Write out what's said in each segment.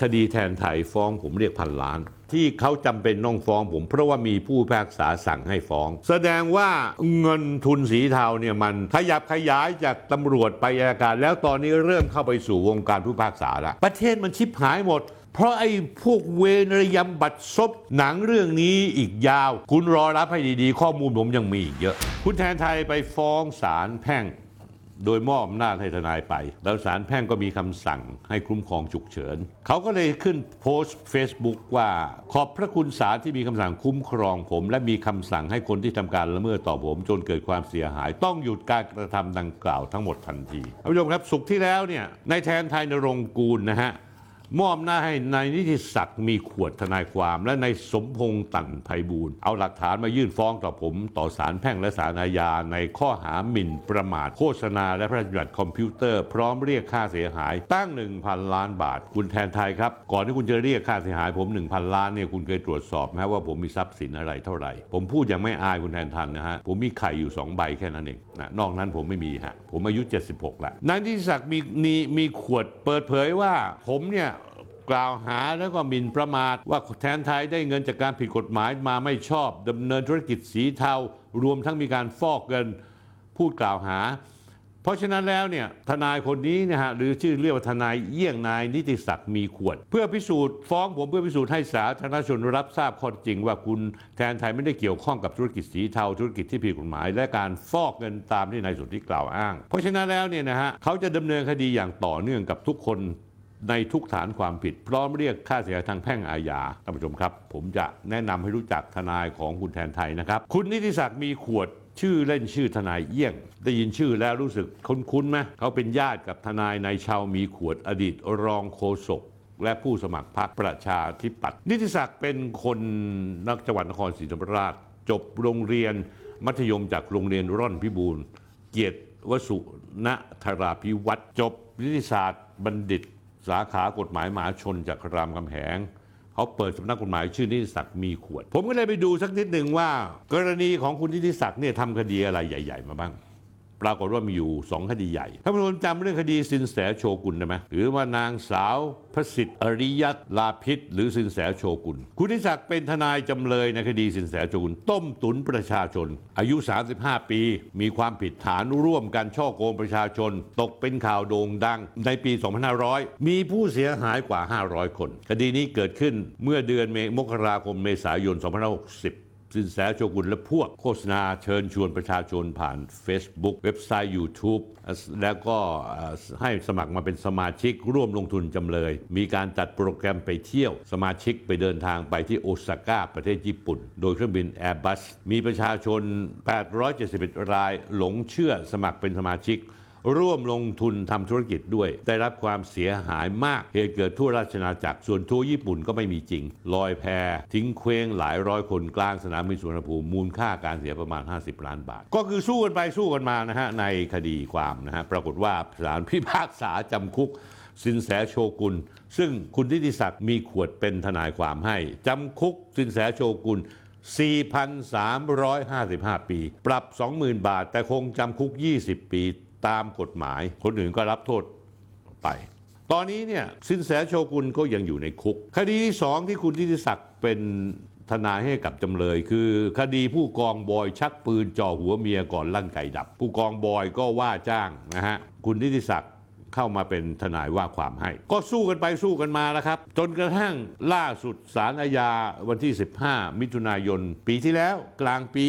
คดีแทนไทยฟ้องผมเรียกพันล้าน ที่เขาจำเป็นต้องฟ้องผม เพราะว่ามีผู้พิพากษาสั่งให้ฟ้อง แสดงว่าเงินทุนสีเทาเนี่ยมันขยับขยายจากตำรวจไปอัยการ แล้วตอนนี้เริ่มเข้าไปสู่วงการผู้พิพากษาแล้วประเทศมันชิบหายหมดเพราะไอ้พวกเวรรยำบัตรซบหนังเรื่องนี้อีกยาว คุณรอรับให้ดีๆ ข้อมูลผมยังมีอีกเยอะ คุณแทนไทยไปฟ้องศาลแพ่ง โดยมอบอำนาจให้ทนายไป แล้วศาลแพ่งก็มีคำสั่งให้คุ้มครองฉุกเฉิน เขาก็เลยขึ้นโพสต์ Facebook ว่าขอบพระคุณศาลที่มีคำสั่งคุ้มครองผม และมีคำสั่งให้คนที่ทำการละเมิดต่อผม จนเกิดความเสียหาย ต้องหยุดการกระทำดังกล่าวทั้งหมดทันทีท่านผู้ชมครับสุขที่แล้วเนี่ยนายแทนไทยนรงค์กูลนะฮะ มอบหน้าให้นายนิติศักดิ์มีขวดทนายความและนายสมพงษ์ตันไพบูลเอาหลักฐานมายื่นฟ้องต่อผม ต่อศาลแพ่งและศาลอาญาในข้อหาหมิ่นประมาทโฆษณาและพระราชบัญญัติคอมพิวเตอร์พร้อมเรียกค่าเสียหายตั้ง 1,000 ล้านบาท คุณแทนไทยครับ ก่อนที่คุณจะเรียกค่าเสียหายผม 1,000 ล้านเนี่ยคุณเคยตรวจสอบไหมว่าผมมีทรัพย์สินอะไรเท่าไหร่ ผมพูดอย่างไม่อายคุณแทนทันนะฮะผมมีไข่อยู่สองใบแค่นั้นเองนะนอกนั้นผมไม่มีฮะผมอายุ 76แล้วนายนิติศักดิ์มีมีมีขวดเปิดเผยว่าผมเนี่ย กล่าวหาแล้วก็หมิ่นประมาท ว่าแทนไทยได้เงินจากการผิดกฎหมายมาไม่ชอบดำเนินธุรกิจสีเทา รวมทั้งมีการฟอกเงินพูดกล่าวหา เพราะฉะนั้นแล้วเนี่ยทนายคนนี้นะฮะหรือชื่อเรียกว่าทนายเยี่ยงนายนิติศักดิ์มีขวด เพื่อพิสูจน์ฟ้องผมเพื่อพิสูจน์ให้สาธารณชนรับทราบข้อจริง ว่าคุณแทนไทยไม่ได้เกี่ยวข้องกับธุรกิจสีเทาธุรกิจที่ผิดกฎหมาย และการฟอกเงินตามที่นายสุทธิกล่าวอ้าง เพราะฉะนั้นแล้วเนี่ยนะฮะเขาจะดำเนินคดีอย่างต่อเนื่องกับทุกคน ในทุกฐานความผิด พร้อมเรียกค่าเสียหายทางแพ่งอาญาท่านผู้ชมครับ ผมจะแนะนำให้รู้จักทนายของคุณแทนไทยนะครับ คุณนิติศักดิ์มีขวดชื่อเล่นชื่อทนายเยี่ยง ได้ยินชื่อแล้วรู้สึกคุ้นๆไหมเขาเป็นญาติกับทนายนายชาวมีขวดอดีตรองโฆษกและผู้สมัครพรรคประชาธิปัตย์นิติศักดิ์เป็นคนนักจังหวัดนครศรีธรรมราช จบโรงเรียนมัธยมจากโรงเรียนร่อนพิบูลเกียรติวสุณธราพิวัตรจบนิติศาสตร์บัณฑิต สาขากฎหมายมหาชนจากรามคำแหงเขาเปิดสำนักกฎหมายชื่อนิติศักดิ์มีขวด ผมก็เลยไปดูสักนิดหนึ่งว่า กรณีของคุณนิติศักดิ์เนี่ยทำคดีอะไรใหญ่ ๆ มาบ้าง ปรากฏว่ามีอยู่สองคดีใหญ่ท่านผู้ชมจำเรื่องคดีสินแสโชกุนได้ไหมหรือว่านางสาวพระสิทธิ์อริยัตลาพิษหรือสินแสโชกุนคุณนิศักดิ์เป็นทนายจำเลยในคดีสินแสโชกุนต้มตุนประชาชน อายุ 35 ปี มีความผิดฐานร่วมกันช่อโกงประชาชน ตกเป็นข่าวโด่งดังในปี 2500 มีผู้เสียหายกว่า 500 คน คดีนี้เกิดขึ้นเมื่อเดือนเมมกราคมเมษายน 2560 สินแสโชกุนและพวกโฆษณาเชิญชวนประชาชนผ่าน Facebook เว็บไซต์ YouTube แล้วก็ให้สมัครมาเป็นสมาชิกร่วมลงทุนจำเลย มีการจัดโปรแกรมไปเที่ยว สมาชิกไปเดินทางไปที่โอซาก้าประเทศญี่ปุ่น โดยเครื่องบิน Airbus มีประชาชน 871 รายหลงเชื่อสมัครเป็นสมาชิก ร่วมลงทุนทำธุรกิจด้วย ได้รับความเสียหายมากเหตุเกิดทั่วราชอาจักรส่วนทั่วญี่ปุ่นก็ไม่มีจริง ลอยแพทิ้งเคว้งหลายร้อยคนกลางสนามบินสุวรรณภูมิมูลค่าการเสียประมาณ 50 ล้านบาท ก็คือสู้กันไปสู้กันมานะฮะในคดีความนะฮะปรากฏว่าศาลพิพากษาจำคุกสินแสโชกุล ซึ่งคุณทิติศักดิ์มีขวดเป็นทนายความให้ จำคุกสินแสโชกุล 4,355 ปี ปรับ 20,000 บาท แต่คงจำคุก 20 ปี ตามกฎหมาย คนอื่นก็รับโทษไป ตอนนี้เนี่ยสินแสโชกุลก็ยังอยู่ในคุก คดีที่สองที่คุณทิติศักดิ์เป็นทนายให้กับจำเลย คือคดีผู้กองบอยชักปืนจ่อหัวเมียก่อนลั่นไก่ดับ ผู้กองบอยก็ว่าจ้างนะฮะคุณทิติศักดิ์เข้ามาเป็นทนายว่าความให้ ก็สู้กันไปสู้กันมาแล้วครับ จนกระทั่งล่าสุดสารอาญาวันที่ 15 มิถุนายน ปีที่แล้ว กลางปี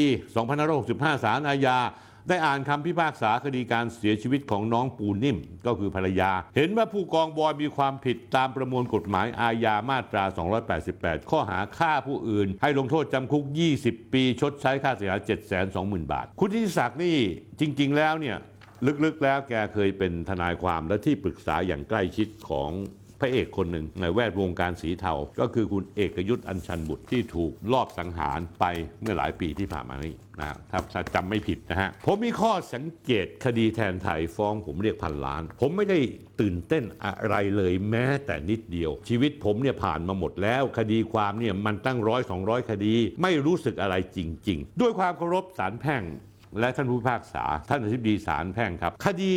2565สารอาญา ได้อ่านคำพิพากษาคดีการเสียชีวิตของน้องปูนิ่ม ก็คือภรรยา เห็นว่าผู้กองบอยมีความผิดตามประมวลกฎหมายอาญามาตรา 288 ข้อหาฆ่าผู้อื่น ให้ลงโทษจำคุก 20 ปี ชดใช้ค่าเสียหาย720,000 บาท คุณทิศักดิ์นี่จริง ๆ แล้วเนี่ยลึกๆแล้วแกเคยเป็นทนายความและที่ปรึกษาอย่างใกล้ชิดของ พระเอกคนหนึ่งในแวดวงการสีเทา ก็คือคุณเอกยุทธ์อัญชันบุตรที่ถูกลอบสังหารไปเมื่อหลายปีที่ผ่านมานี้นะถ้าถ้าจำไม่ผิดนะฮะ ผมมีข้อสังเกตคดีแทนไทยฟ้องผมเรียกพันล้าน ผมไม่ได้ตื่นเต้นอะไรเลยแม้แต่นิดเดียว ชีวิตผมเนี่ยผ่านมาหมดแล้ว คดีความเนี่ยมันตั้งร้อยสองร้อยคดี ไม่รู้สึกอะไรจริง ๆ ด้วยความเคารพศาลแพ่ง และท่านผู้พิพากษา ท่านอธิบดีศาลแพ่งครับ คดี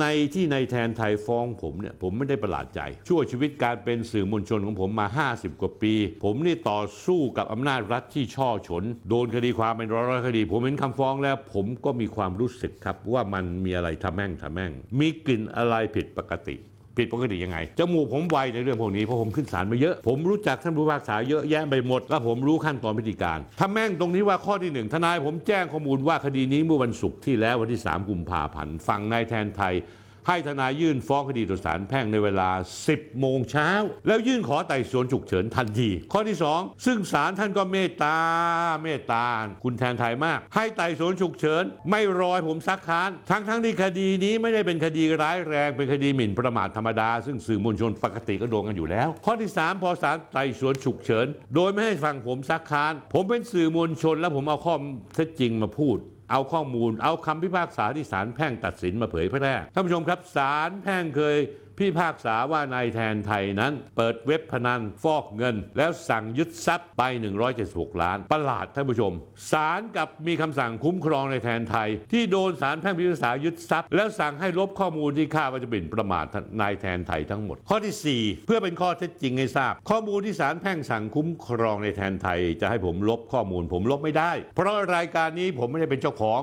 ในที่ในายแทนไทยฟ้องผมเนี่ยผมไม่ได้ประหลาดใจ ชั่วชีวิตการเป็นสื่อมวลชนของผมมา 50 กว่าปี ผมนี่ต่อสู้กับอำนาจรัฐที่ช่อฉน โดนคดีความเป็นร้อยๆคดี ผมเห็นคำฟ้องแล้ว ผมก็มีความรู้สึกครับว่ามันมีอะไรทำแม่งทำแม่ง มีกลิ่นอะไรผิดปกติ ผิดปกติยังไง จมูกผมไวในเรื่องพวกนี้เพราะผมขึ้นศาลมาเยอะ ผมรู้จักท่านผู้พิพากษาเยอะแยะไปหมด และผมรู้ขั้นตอนพิธีการ ถ้าแม่งตรงนี้ว่าข้อที่หนึ่งทนายผมแจ้งข้อมูลว่าคดีนี้เมื่อวันศุกร์ที่แล้ววันที่ 3 กุมภาพันธ์ฝั่งนายแทนไทย ให้ทนายยื่นฟ้องคดีต่อศาลแพ่งในเวลา 10 โมงเช้า แล้วยื่นขอไต่สวนฉุกเฉินทันที ข้อที่ 2 ซึ่งศาลท่านก็เมตตาเมตตา คุณแทนไทยมาก ให้ไต่สวนฉุกเฉิน ไม่รอให้ผมซักค้าน ทั้งทั้งๆที่คดีนี้ไม่ได้เป็นคดีร้ายแรงเป็นคดีหมิ่นประมาทธรรมดา ซึ่งสื่อมวลชนปกติก็โดนกันอยู่แล้ว ข้อที่ 3 พอศาลไต่สวนฉุกเฉิน โดยไม่ให้ฟังผมซักค้าน ผมเป็นสื่อมวลชน แล้วผมเอาข้อเท็จจริงมาพูด เอาข้อมูล เอาคำพิพากษาที่ศาลแพ่งตัดสินมาเผยแพร่ท่านผู้ชมครับศาลแพ่งเคยพิพากษาว่านายแทนไทยนั้น เปิดเว็บพนันฟอกเงิน แล้วสั่งยึดทรัพย์ไป 176 ล้าน ประหลาดท่านผู้ชมศาลกับมีคำสั่งคุ้มครองนายแทนไทย ที่โดนศาลแพ่งพิพากษายึดทรัพย์ แล้วสั่งให้ลบข้อมูลที่ข้าว่าจะเป็นประมาทนายแทนไทยทั้งหมด ข้อที่ 4 เพื่อเป็นข้อเท็จจริงให้ทราบ ข้อมูลที่ศาลแพ่งสั่งคุ้มครองนายแทนไทย จะให้ผมลบข้อมูลผมลบไม่ได้ เพราะรายการนี้ผมไม่ได้เป็นเจ้าของ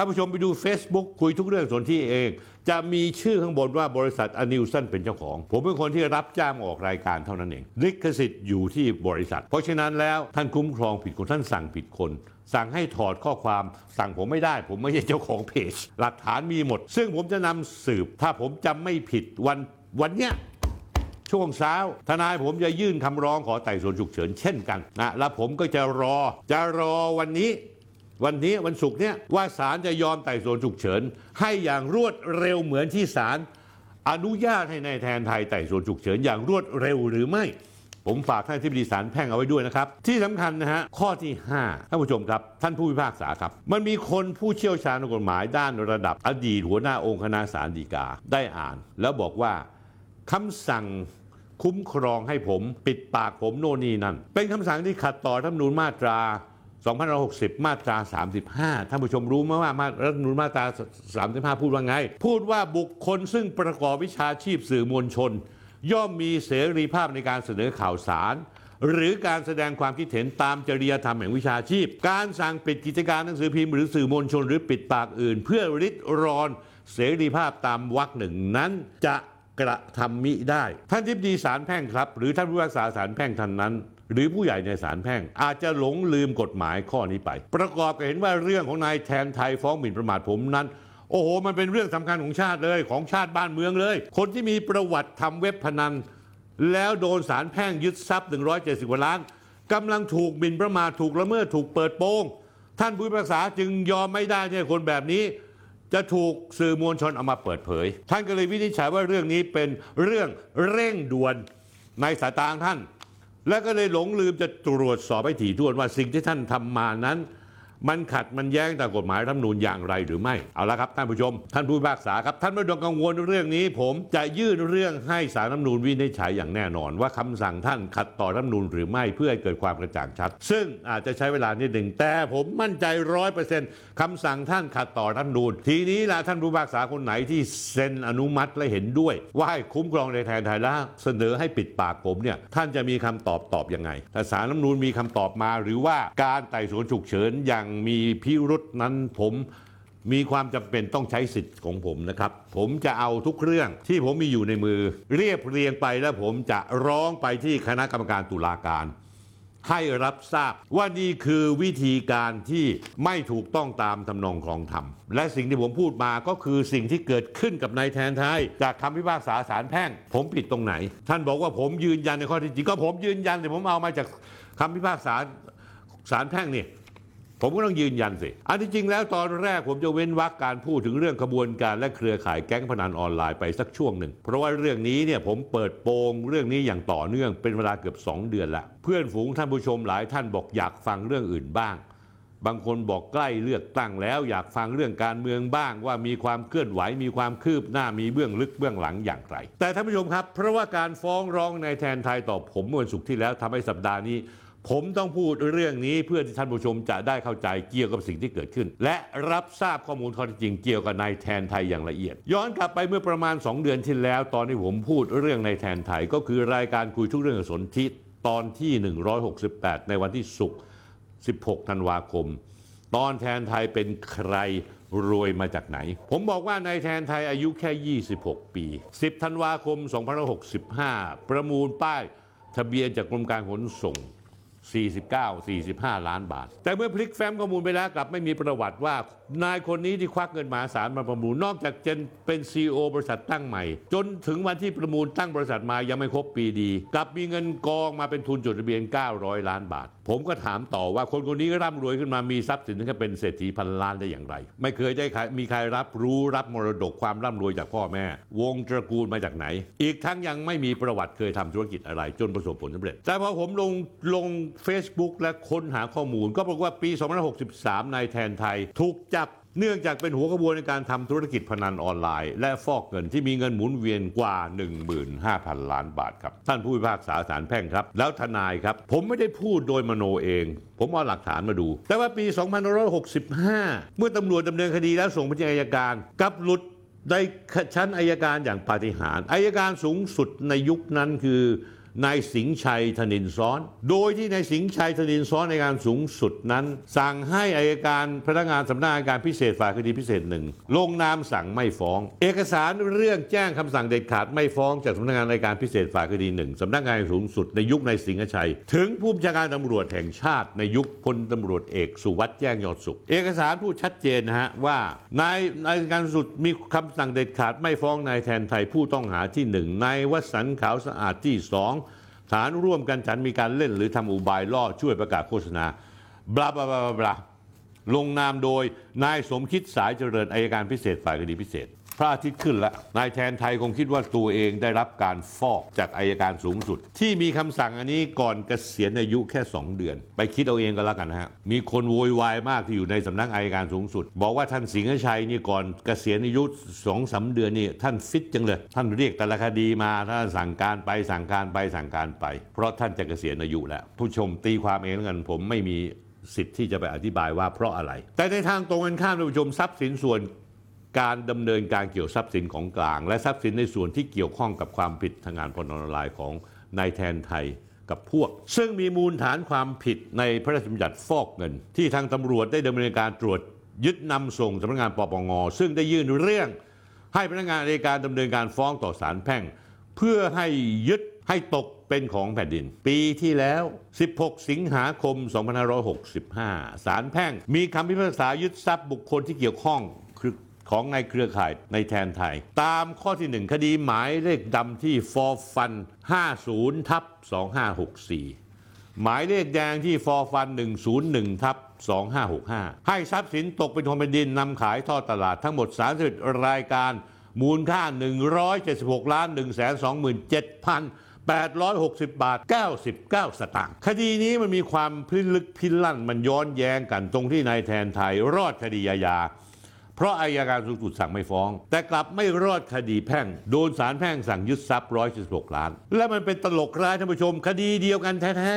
ท่านผู้ชมไปดู Facebook คุยทุกเรื่องสนที่เอง จะมีชื่อข้างบนว่าบริษัทอนิวสันเป็นเจ้าของ ผมเป็นคนที่รับจ้างออกรายการเท่านั้นเอง ลิขสิทธิ์อยู่ที่บริษัท เพราะฉะนั้นแล้วท่านคุ้มครองผิดคนท่านสั่งผิดคน สั่งให้ถอดข้อความ สั่งผมไม่ได้ ผมไม่ใช่เจ้าของเพจ หลักฐานมีหมด ซึ่งผมจะนำสืบ ถ้าผมจำไม่ผิดวันวันเนี้ยช่วงเช้า ทนายผมจะยื่นคำร้องขอไต่สวนฉุกเฉินเช่นกันนะแล้วผมก็จะรอจะรอวันนี้ วันนี้วันศุกร์เนี่ยว่าศาลจะยอมไต่สวนฉุกเฉิน ให้อย่างรวดเร็วเหมือนที่ศาลอนุญาตให้ในายแทนไทยไต่สวนฉุกเฉินอย่างรวดเร็วหรือไม่ ผมฝากท่านที่ปรึกษาแพ่งเอาไว้ด้วยนะครับ ที่สำคัญนะฮะข้อที่ 5 ท่านผู้ชมครับ ท่านผู้พิพากษาครับ มันมีคนผู้เชี่ยวชาญกฎหมายด้านระดับอดีตหัวหน้าองค์คณะศาลฎีกาได้อ่าน แล้วบอกว่าคำสั่งคุ้มครองให้ผม ปิดปากผมโน่นนี่นั่น เป็นคำสั่งที่ขัดต่อรัฐธรรมนูญมาตรา 2560 มาตรา 35 ท่านผู้ชมรู้ไหมว่ามารัฐมนูญมาตรา 35 พูดว่าไง พูดว่าบุคคลซึ่งประกอบวิชาชีพสื่อมวลชน ย่อมมีเสรีภาพในการเสนอข่าวสาร หรือการแสดงความคิดเห็นตามจริยธรรมแห่งวิชาชีพ การสั่งปิดกิจการหนังสือพิมพ์หรือสื่อมวลชนหรือปิดปากอื่น เพื่อริดรอนเสรีภาพตามวรรคหนึ่งนั้นจะกระทำมิได้ ท่านทิบดีศาลแพ่งครับ หรือท่านผู้พิพากษาศาลแพ่งท่านนั้น หรือผู้ใหญ่ในศาลแพ่ง อาจจะหลงลืมกฎหมายข้อนี้ไป ประกอบกับเห็นว่าเรื่องของนายแทนไทยฟ้องหมิ่นประมาทผมนั้น โอ้โห มันเป็นเรื่องสำคัญของชาติเลยของชาติบ้านเมืองเลย คนที่มีประวัติทำเว็บพนัน แล้วโดนศาลแพ่งยึดทรัพย์ 170กว่าล้านกำลังถูกหมิ่นประมาทถูกละเมิดถูกเปิดโปงท่านผู้พิพากษาจึงยอมไม่ได้ที่คนแบบนี้ จะถูกสื่อมวลชนเอามาเปิดเผย ท่านก็เลยวินิจฉัยว่าเรื่องนี้เป็นเรื่องเร่งด่วนในสายตาของท่าน และก็เลยหลงลืมจะตรวจสอบให้ถี่ถ้วนว่าสิ่งที่ท่านทำมานั้น มันขัดมันแย้งต่อกฎหมายรัฐธรรมนูญอย่างไรหรือไม่ เอาละครับท่านผู้ชม ท่านผู้พิพากษาครับ ท่านไม่ต้องกังวลเรื่องนี้ ผมจะยื่นเรื่องให้สารรัฐธรรมนูญวินิจฉัยอย่างแน่นอน ว่าคำสั่งท่านขัดต่อรัฐธรรมนูญหรือไม่เพื่อให้เกิดความกระจ่างชัด ซึ่งอาจจะใช้เวลานิดหนึ่งแต่ผมมั่นใจร้อยเปอร์เซ็นต์คำสั่งท่านขัดต่อรัฐธรรมนูญทีนี้ละท่านผู้พิพากษาคนไหนที่เซ็นอนุมัติและเห็นด้วย ว่าให้คุ้มครองในแทนไทยแล้วเสนอให้ปิดปากผมเนี่ยท่านจะมีคำตอบตอบยังไงถ้าสารรัฐมนูญมีคำตอบมาหรือว่าการไต่สวนฉุกเฉินอย่างมีพิรุษนั้นผมมีความจำเป็นต้องใช้สิทธิ์ของผมนะครับ ผมจะเอาทุกเรื่องที่ผมมีอยู่ในมือ เรียบเรียงไปแล้วผมจะร้องไปที่คณะกรรมการตุลาการ ให้รับทราบว่านี่คือวิธีการที่ไม่ถูกต้องตามทำนองครองธรรม และสิ่งที่ผมพูดมาก็คือสิ่งที่เกิดขึ้นกับนายแทนไทย จากคำพิพากษาศาลแพ่ง ผมผิดตรงไหน ท่านบอกว่าผมยืนยันในข้อเที่จริงก็ผมยืนยันแต่ผมเอามาจากคำพิพากษาศาลแพ่งนี่ ผมก็ต้องยืนยันสิ อันที่จริงแล้วตอนแรกผมจะเว้นวรรคการพูดถึงเรื่องขบวนการและเครือข่ายแก๊งพนันออนไลน์ไปสักช่วงหนึ่ง เพราะว่าเรื่องนี้เนี่ยผมเปิดโปงเรื่องนี้อย่างต่อเนื่องเป็นเวลาเกือบ 2 เดือนละ เพื่อนฝูงท่านผู้ชมหลายท่านบอกอยากฟังเรื่องอื่นบ้าง บางคนบอกใกล้เลือกตั้งแล้วอยากฟังเรื่องการเมืองบ้าง ว่ามีความเคลื่อนไหวมีความคืบหน้ามีเบื้องลึกเบื้องหลังอย่างไร แต่ท่านผู้ชมครับ เพราะว่าการฟ้องร้องในแทนไทยต่อผมเมื่อวันศุกร์ที่แล้วทำให้สัปดาห์นี้ ผมต้องพูดเรื่องนี้เพื่อที่ท่านผู้ชมจะได้เข้าใจเกี่ยวกับสิ่งที่เกิดขึ้น และรับทราบข้อมูลข้อเท็จจริงเกี่ยวกับนายแทนไทยอย่างละเอียด ย้อนกลับไปเมื่อประมาณ 2 เดือนที่แล้ว ตอนที่ผมพูดเรื่องนายแทนไทยก็คือรายการคุยทุกเรื่องสนธิตอนที่ 168 ในวันที่ศุกร์16ธันวาคม ตอนแทนไทยเป็นใครรวยมาจากไหน ผมบอกว่านายแทนไทยอายุแค่ 26 ปี 10 ธันวาคม 2565 ประมูลป้าย ทะเบียนจากกรมการขนส่ง 49 45 ล้านบาท แต่เมื่อพลิกแฟ้มข้อมูลไปแล้วกลับไม่มีประวัติว่า นายคนนี้ที่ควักเงินมหาศาลมาประมูล นอกจากจะเป็นซีอบริษัทตั้งใหม่ จนถึงวันที่ประมูลตั้งบริษัทมายังไม่ครบปีดี กลับมีเงินกองมาเป็นทุนจดทะเบียน 900 ล้านบาท ผมก็ถามต่อว่าคนคนนี้ร่ำรวยขึ้นมามีทรัพย์สินถึงเป็นเศรษฐีพันล้านได้อย่างไร ไม่เคยได้มีใครรับรู้รับมรดกความร่ำรวยจากพ่อแม่ วงตระกูลมาจากไหน อีกทั้งยังไม่มีประวัติเคยทำธุรกิจอะไร จนประสบผลสำเร็จ แต่พอผมลงลง Facebook และค้นหาข้อมูล ก็ปรากฏว่าปี 2563 นายแทนไทย ถูกจับเนื่องจากเป็นหัวขบวนในการทำธุรกิจพนันออนไลน์ และฟอกเงินที่มีเงินหมุนเวียนกว่า 15,000 ล้านบาทครับ ท่านผู้พิพากษาศาลแพ่งครับ แล้วทนายครับ ผมไม่ได้พูดโดยมโนเอง ผมเอาหลักฐานมาดู แต่ว่าปี 2565 เมื่อตำรวจดำเนินคดีแล้วส่งไปยังอัยการกับหลุดในชั้นอายการอย่างปาฏิหาริย์อายการสูงสุดในยุคนั้นคือ นายสิงห์ชัยธนินซ้อน โดยที่นายสิงห์ชัยธนินซ้อนในการสูงสุดนั้น สั่งให้อายการพนักงานสำนักงานการพิเศษฝ่ายคดีพิเศษหนึ่งลงนามสั่งไม่ฟ้อง เอกสารเรื่องแจ้งคำสั่งเด็ดขาดไม่ฟ้องจากสำนักงานอัยการพิเศษฝ่ายคดีหนึ่งสำนักงานสูงสุดในยุคนายสิงห์ชัย ถึงผู้บัญชาการตำรวจแห่งชาติในยุคพลตำรวจเอกสุวัสด์แจ้งยอดสุข เอกสารพูดชัดเจนนะฮะว่านายนายการสุดมีคำสั่งเด็ดขาดไม่ฟ้องนายแทนไทยผู้ต้องหาที่หนึ่งนายวสันต์ขาวสะอาดที่สอง ฐานร่วมกันฉันมีการเล่นหรือทำอุบายล่อช่วยประกาศโฆษณาบลาบลาบลาลงนามโดยนายสมคิดสายเจริญอายการพิเศษฝ่ายคดีพิเศษ พระอาทิตย์ขึ้นแล้วนายแทนไทยคงคิดว่าตัวเองได้รับการฟอกจากอายการสูงสุด ที่มีคำสั่งอันนี้ก่อนเกษียณอายุแค่ 2 เดือน ไปคิดเอาเองก็แล้วกันนะฮะมีคนโวยวายมากที่อยู่ในสำนักอายการสูงสุด บอกว่าท่านสิงห์ชัยนี่ก่อนเกษียณอายุสองสามเดือนนี่ท่านฟิตจังเลย ท่านเรียกแต่ละคดีมาท่านสั่งการไปสั่งการไปสั่งการไป เพราะท่านจะเกษียณอายุแล้วผู้ชมตีความเองแล้วกันผมไม่มีสิทธิ์ที่จะไปอธิบายว่าเพราะอะไร แต่ในทางตรงกันข้ามท่านผู้ชมทรัพย์สินส่วน การดำเนินการเกี่ยวทรัพย์สินของกลาง และทรัพย์สินในส่วนที่เกี่ยวข้องกับความผิดทางงานพนันออนไลน์ของนายแทนไทยกับพวก ซึ่งมีมูลฐานความผิดในพระราชบัญญัติฟอกเงิน ที่ทางตำรวจได้ดำเนินการตรวจยึดนำส่งสำนักงานปปงซึ่งได้ยื่นเรื่อง ให้พนักงานอัยการดำเนินการฟ้องต่อศาลแพ่ง เพื่อให้ยึดให้ตกเป็นของแผ่นดิน ปีที่แล้ว 16 สิงหาคม 2565 ศาลแพ่ง มีคำพิพากษายึดทรัพย์บุคคลที่เกี่ยวข้อง ของในเครือข่ายในแทนไทย ตามข้อที่ 1 คดีหมายเลขดำที่ฟอร์ฟัน 50 ทับ 2564 หมายเลขแดงที่ฟอร์ฟัน 101 ทับ 2565 ให้ทรัพย์สินตกเป็นของแผ่นดินนำขายทอดตลาดทั้งหมด31รายการ มูลค่า 176 ล้าน 127,860 บาท 99 สตางค์ คดีนี้มันมีความพิลึกพิลั่น มันย้อนแย้งกันตรงที่นายแทนไทยรอดคดีอาญา เพราะอายการสูงสุดสั่งไม่ฟ้อง แต่กลับไม่รอดคดีแพ่ง โดนศาลแพ่งสั่งยึดทรัพย์176ล้าน และมันเป็นตลกร้ายท่านผู้ชม คดีเดียวกันแท้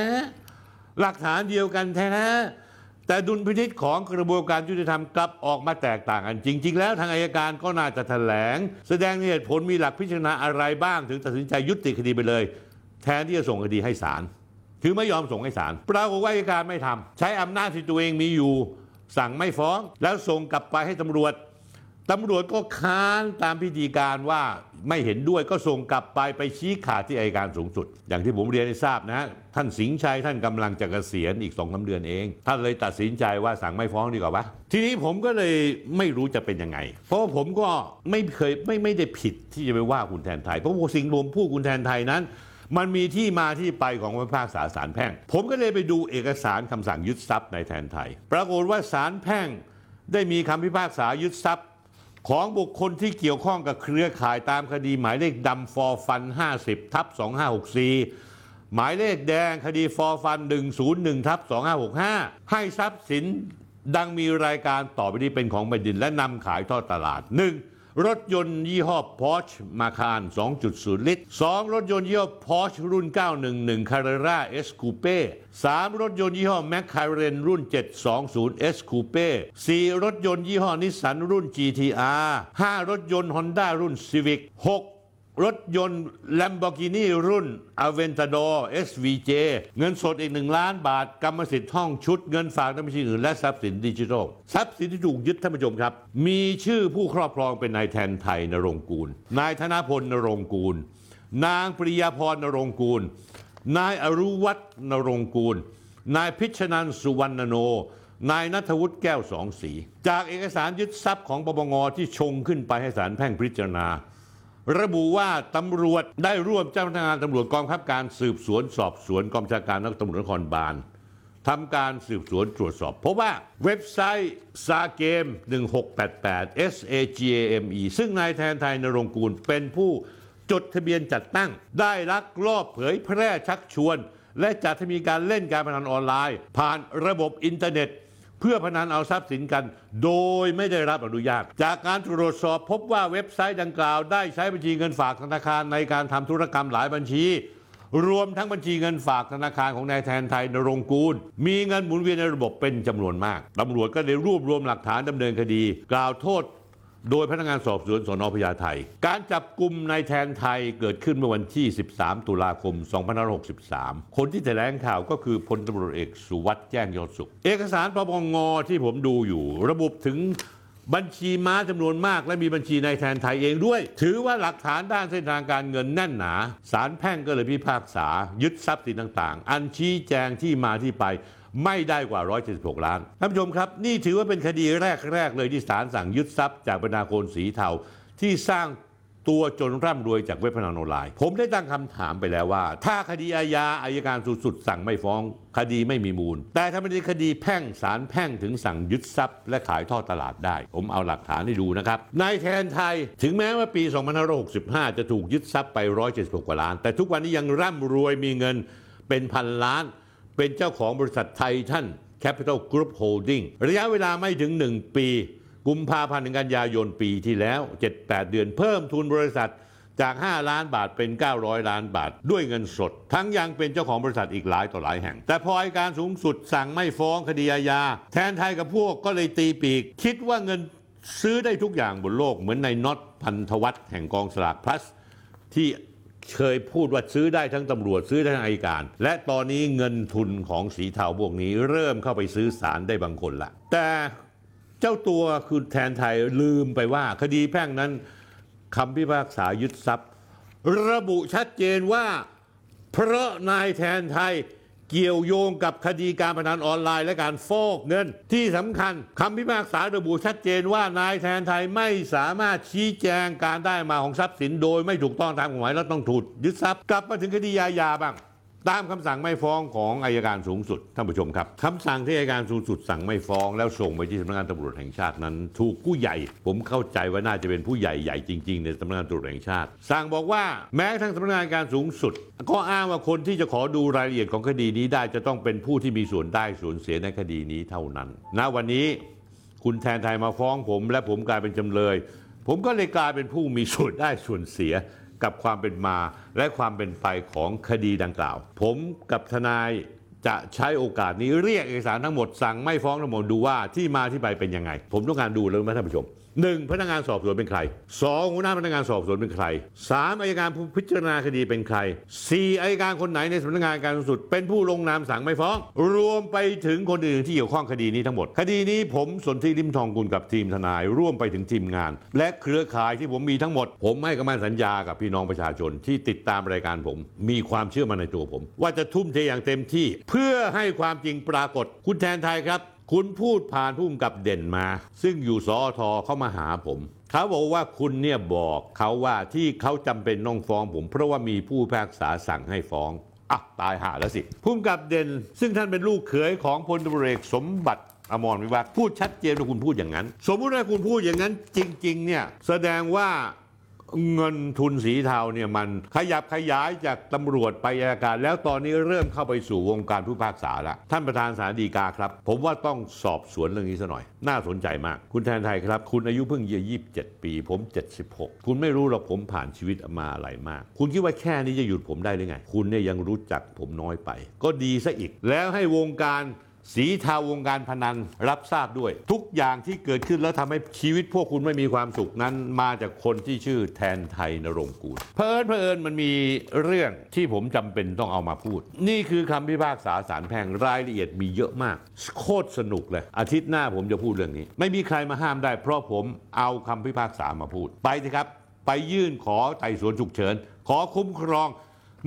ๆหลักฐานเดียวกันแท้ๆแต่ดุลพินิษของกระบวนการยุติธรรมกลับออกมาแตกต่างกันจริง ๆ แล้วทางอายการก็น่าจะแถลง แสดงเหตุผลมีหลักพิจารณาอะไรบ้าง ถึงตัดสินใจยุติคดีไปเลย แทนที่จะส่งคดีให้ศาลคือไม่ยอมส่งให้ศาลปรากฏว่าอัยการไม่ทำใช้อำนาจที่ตัวเองมีอยู่ สั่งไม่ฟ้อง แล้วส่งกลับไปให้ตำรวจตำรวจก็ค้านตามพิธีการว่าไม่เห็นด้วยก็ส่งกลับไปไปชี้ขาดที่อัยการสูงสุด อย่างที่ผมเรียนให้ทราบนะ ท่านสิงห์ชัยท่านกำลังจะเกษียณอีกสองสาเดือนเอง ท่านเลยตัดสินใจว่าสั่งไม่ฟ้องดีกว่าวะทีนี้ผมก็เลยไม่รู้จะเป็นยังไง เพราะผมก็ไม่เคยไม่ไม่ได้ผิดที่จะไปว่าคุณแทนไทย เพราะว่าสิ่งรวมผู้คุณแทนไทยนั้น มันมีที่มาที่ไปของพิพากษาศาลแพ่ง ผมก็เลยไปดูเอกสารคำสั่งยึดทรัพย์ในแทนไทย ปรากฏว่าศาลแพ่งได้มีคำพิพากษายึดทรัพย์ ของบุคคลที่เกี่ยวข้องกับเครือข่ายตามคดีหมายเลขดำฟอร์ฟัน 50 ทับ 2564 หมายเลขแดงคดีฟอร์ฟัน 101 ทับ 2565 ให้ทรัพย์สินดังมีรายการต่อไปนี้เป็นของแผ่นดินและนำขายทอดตลาด 1. รถยนต์ยี่ห้อ Porsche Macan 2.0 ลิตร 2 รถยนต์ยี่ห้อ Porsche รุ่น 911 Carrera S Coupe 3 รถยนต์ยี่ห้อ McLaren รุ่น 720 S Coupe 4 รถยนต์ยี่ห้อนิสสันรุ่น GTR 5 รถยนต์ Honda รุ่น Civic 6 รถยนต์ Lamborghini รุ่น Aventador SVJ เงินสดอีก 1 ล้านบาท กรรมสิทธิ์ห้องชุดเงินฝากในบัญชีอื่นและทรัพย์สินดิจิทัล ทรัพย์สินที่ถูกยึดท่านผู้ชมครับ มีชื่อผู้ครอบครองเป็นนายแทนไทยนรงค์กูล นายธนพลนรงค์กูล นางปริยาพรนรงค์กูล นายอรุวัฒน์นรงค์กูล นายพิชนันสุวรรณโนนายนัทวุฒิแก้วสองสี จากเอกสารยึดทรัพย์ของปปงที่ชงขึ้นไปให้ศาลแพ่งพิจารณา ระบุว่าตำรวจได้ร่วมเจ้าพนักงานตำรวจกองบังคับการสืบสวนสอบสวนกองบัญชาการนักตำรวจนครบาลทำการสืบสวนตรวจสอบพบว่าเว็บไซต์ซาเกม 1688 S A G A M E ซึ่งนายแทนไทยนรงค์กูลเป็นผู้จดทะเบียนจัดตั้ง ได้ลักลอบเผยแพร่ชักชวน และจัดให้มีการเล่นการพนันออนไลน์ ผ่านระบบอินเทอร์เน็ต เพื่อพนันเอาทรัพย์สินกัน โดยไม่ได้รับอนุญาต จากการตรวจสอบพบว่าเว็บไซต์ดังกล่าวได้ใช้บัญชีเงินฝากธนาคารในการทำธุรกรรมหลายบัญชี รวมทั้งบัญชีเงินฝากธนาคารของนายแทนไทยนรงค์กูล มีเงินหมุนเวียนในระบบเป็นจำนวนมากตำรวจก็ได้รวบรวมหลักฐานดำเนินคดี กล่าวโทษ โดยพนักงานสอบสวนสนพญาไทการจับกลุ่มนายแทนไทยเกิดขึ้นเมื่อวันที่ 13 ตุลาคม 2563 คนที่แถลงข่าวก็คือพลตำรวจเอกสุวัสด์แจ้งยอดสุข เอกสารปปงงที่ผมดูอยู่ ระบุถึงบัญชีม้าจำนวนมากและมีบัญชีนายแทนไทยเองด้วย ถือว่าหลักฐานด้านเส้นทางการเงินแน่นหนาศาลแพ่งก็เลยพิพากษา ยึดทรัพย์สินต่างๆ อันชี้แจงที่มาที่ไป ไม่ได้กว่า 176 ล้านท่านผู้ชมครับ นี่ถือว่าเป็นคดีแรก ๆ เลยที่ศาลสั่งยึดทรัพย์จากบรรดาโคนสีเทาที่สร้างตัวจนร่ำรวยจากเว็บพนันออนไลน์ ผมได้ตั้งคำถามไปแล้วว่า ถ้าคดีอาญาอายการสูงสุดสั่งไม่ฟ้อง คดีไม่มีมูล แต่ถ้าเป็นคดีแพ่งศาลแพ่งถึงสั่งยึดทรัพย์ และขายทอดตลาดได้ ผมเอาหลักฐานให้ดูนะครับนายแทนไทยถึงแม้ว่าปี 2565 จะถูกยึดทรัพย์ไป 176 กว่าล้าน แต่ทุกวันนี้ยังร่ำรวยมีเงินเป็นพันล้าน เป็นเจ้าของบริษัทไททัน Capital Group Holding ระยะเวลาไม่ถึง 1 ปี กุมภาพันธ์ถึงกันยายนปีที่แล้ว 7-8 เดือนเพิ่มทุนบริษัทจาก 5 ล้านบาทเป็น 900 ล้านบาท ด้วยเงินสด ทั้งยังเป็นเจ้าของบริษัทอีกหลายต่อหลายแห่ง แต่พออัยการสูงสุดสั่งไม่ฟ้องคดีอาญา แทนไทยกับพวกก็เลยตีปีก คิดว่าเงินซื้อได้ทุกอย่างบนโลกเหมือนในน็อตพันธวัฒน์แห่งกองสลากพลัส ที่ เคยพูดว่าซื้อได้ทั้งตำรวจซื้อได้ทั้งอัยการ และตอนนี้เงินทุนของสีเทาพวกนี้ เริ่มเข้าไปซื้อสารได้บางคนละแต่เจ้าตัวคือแทนไทยลืมไปว่า คดีแพ่งนั้นคำพิพากษายึดทรัพย์ ระบุชัดเจนว่า เพราะนายแทนไทย เกี่ยวโยงกับคดีการพนันออนไลน์และการฟอกเงิน ที่สำคัญคำพิพากษาระบุชัดเจนว่านายแทนไทยไม่สามารถชี้แจงการได้มาของทรัพย์สินโดยไม่ถูกต้องตามกฎหมายและต้องถูกยึดทรัพย์กลับมาถึงคดียายาบ้าง ตามคำสั่งไม่ฟ้องของอายการสูงสุดท่านผู้ชมครับคำสั่งที่อายการสูงสุดสั่งไม่ฟ้อง แล้วส่งไปที่สำนักงานตำรวจแห่งชาตินั้น ถูกผู้ใหญ่ ผมเข้าใจว่าน่าจะเป็นผู้ใหญ่ใหญ่จริงๆ ในสำนักงานตำรวจแห่งชาติ สั่งบอกว่าแม้ทั้งสำนักงานการสูงสุด ก็อ้างว่าคนที่จะขอดูรายละเอียดของคดีนี้ได้จะต้องเป็นผู้ที่มีส่วนได้ส่วนเสียในคดีนี้เท่านั้นณวันนี้คุณแทนไทยมาฟ้องผม และผมกลายเป็นจำเลย ผมก็เลยกลายเป็นผู้มีส่วนได้ส่วนเสีย กับความเป็นมาและความเป็นไปของคดีดังกล่าว ผมกับทนาย จะใช้โอกาสนี้เรียกเอกสารทั้งหมดสั่งไม่ฟ้องทั้งหมดดูว่าที่มาที่ไปเป็นยังไง ผมต้องการดูเลยไหมท่านผู้ชมหนึ่งพนักงานสอบสวนเป็นใครสองหัวหน้าพนักงานสอบสวนเป็นใครสามอายการผู้พิจารณาคดีเป็นใครสี่อายการคนไหนในสำนักงานการสูงสุด เป็นผู้ลงนามสั่งไม่ฟ้อง รวมไปถึงคนอื่นที่เกี่ยวข้องคดีนี้ทั้งหมด คดีนี้ผมสนธิริมทองกุลกับทีมทนาย ร่วมไปถึงทีมงาน และเครือข่ายที่ผมมีทั้งหมด ผมให้คำมั่นสัญญากับพี่น้องประชาชนที่ติดตามรายการผม มีความเชื่อมั่นในตัวผม ว่าจะทุ่มเทอย่างเต็มที่เพื่อให้ความจริงปรากฏ คุณแทนไทยครับ คุณพูดผ่านผู้กำกับเด่นมา ซึ่งอยู่สอทอเข้ามาหาผม เขาบอกว่าคุณเนี่ยบอกเขาว่าที่เขาจำเป็นต้องฟ้องผม เพราะว่ามีผู้พิพากษาสั่งให้ฟ้องอะตายห่าแล้วสิผู้กำกับเด่น ซึ่งท่านเป็นลูกเขยของพลตำรวจเอกสมบัติอมรวิวัฒน์พูดชัดเจนว่าคุณพูดอย่างนั้น สมมุติว่าคุณพูดอย่างนั้นจริง ๆ เนี่ยแสดงว่า เงินทุนสีเทาเนี่ยมันขยับขยายจากตำรวจไปอัยการ แล้วตอนนี้เริ่มเข้าไปสู่วงการผู้พิพากษาล้วท่านประธานศาลฎีกาครับ ผมว่าต้องสอบสวนเรื่องนี้ซะหน่อย น่าสนใจมาก คุณแทนไทยครับ คุณอายุเพิ่งเยี่สิบปี ผม 76 คุณไม่รู้หรอกผมผ่านชีวิตมาอะไรมาก คุณคิดว่าแค่นี้จะหยุดผมได้หรือไง คุณเนี่ยยังรู้จักผมน้อยไป ก็ดีซะอีก แล้วให้วงการ สีเทาวงการพนันรับทราบด้วย ทุกอย่างที่เกิดขึ้นแล้วทำให้ชีวิตพวกคุณไม่มีความสุขนั้น มาจากคนที่ชื่อแทนไทยนรงค์กูลเพลินเพลินมันมีเรื่องที่ผมจำเป็นต้องเอามาพูด นี่คือคำพิพากษาศาลแพ่งรายละเอียดมีเยอะมาก โคตรสนุกเลย อาทิตย์หน้าผมจะพูดเรื่องนี้ ไม่มีใครมาห้ามได้ เพราะผมเอาคำพิพากษามาพูด ไปสิครับ ไปยื่นขอไต่สวนฉุกเฉิน ขอคุ้มครอง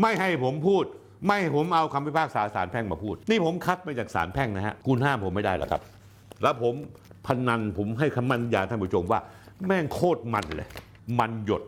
ไม่ให้ผมพูด ไม่ผมเอาคำพิพากษาศาลแพ่งมาพูด นี่ผมคัดมาจากศาลแพ่งนะฮะคุณห้ามผมไม่ได้หรอกครับ แล้วผมพนันผมให้คำมั่นยาท่านผู้ชมว่า แม่งโคตรมันเลย มันหยด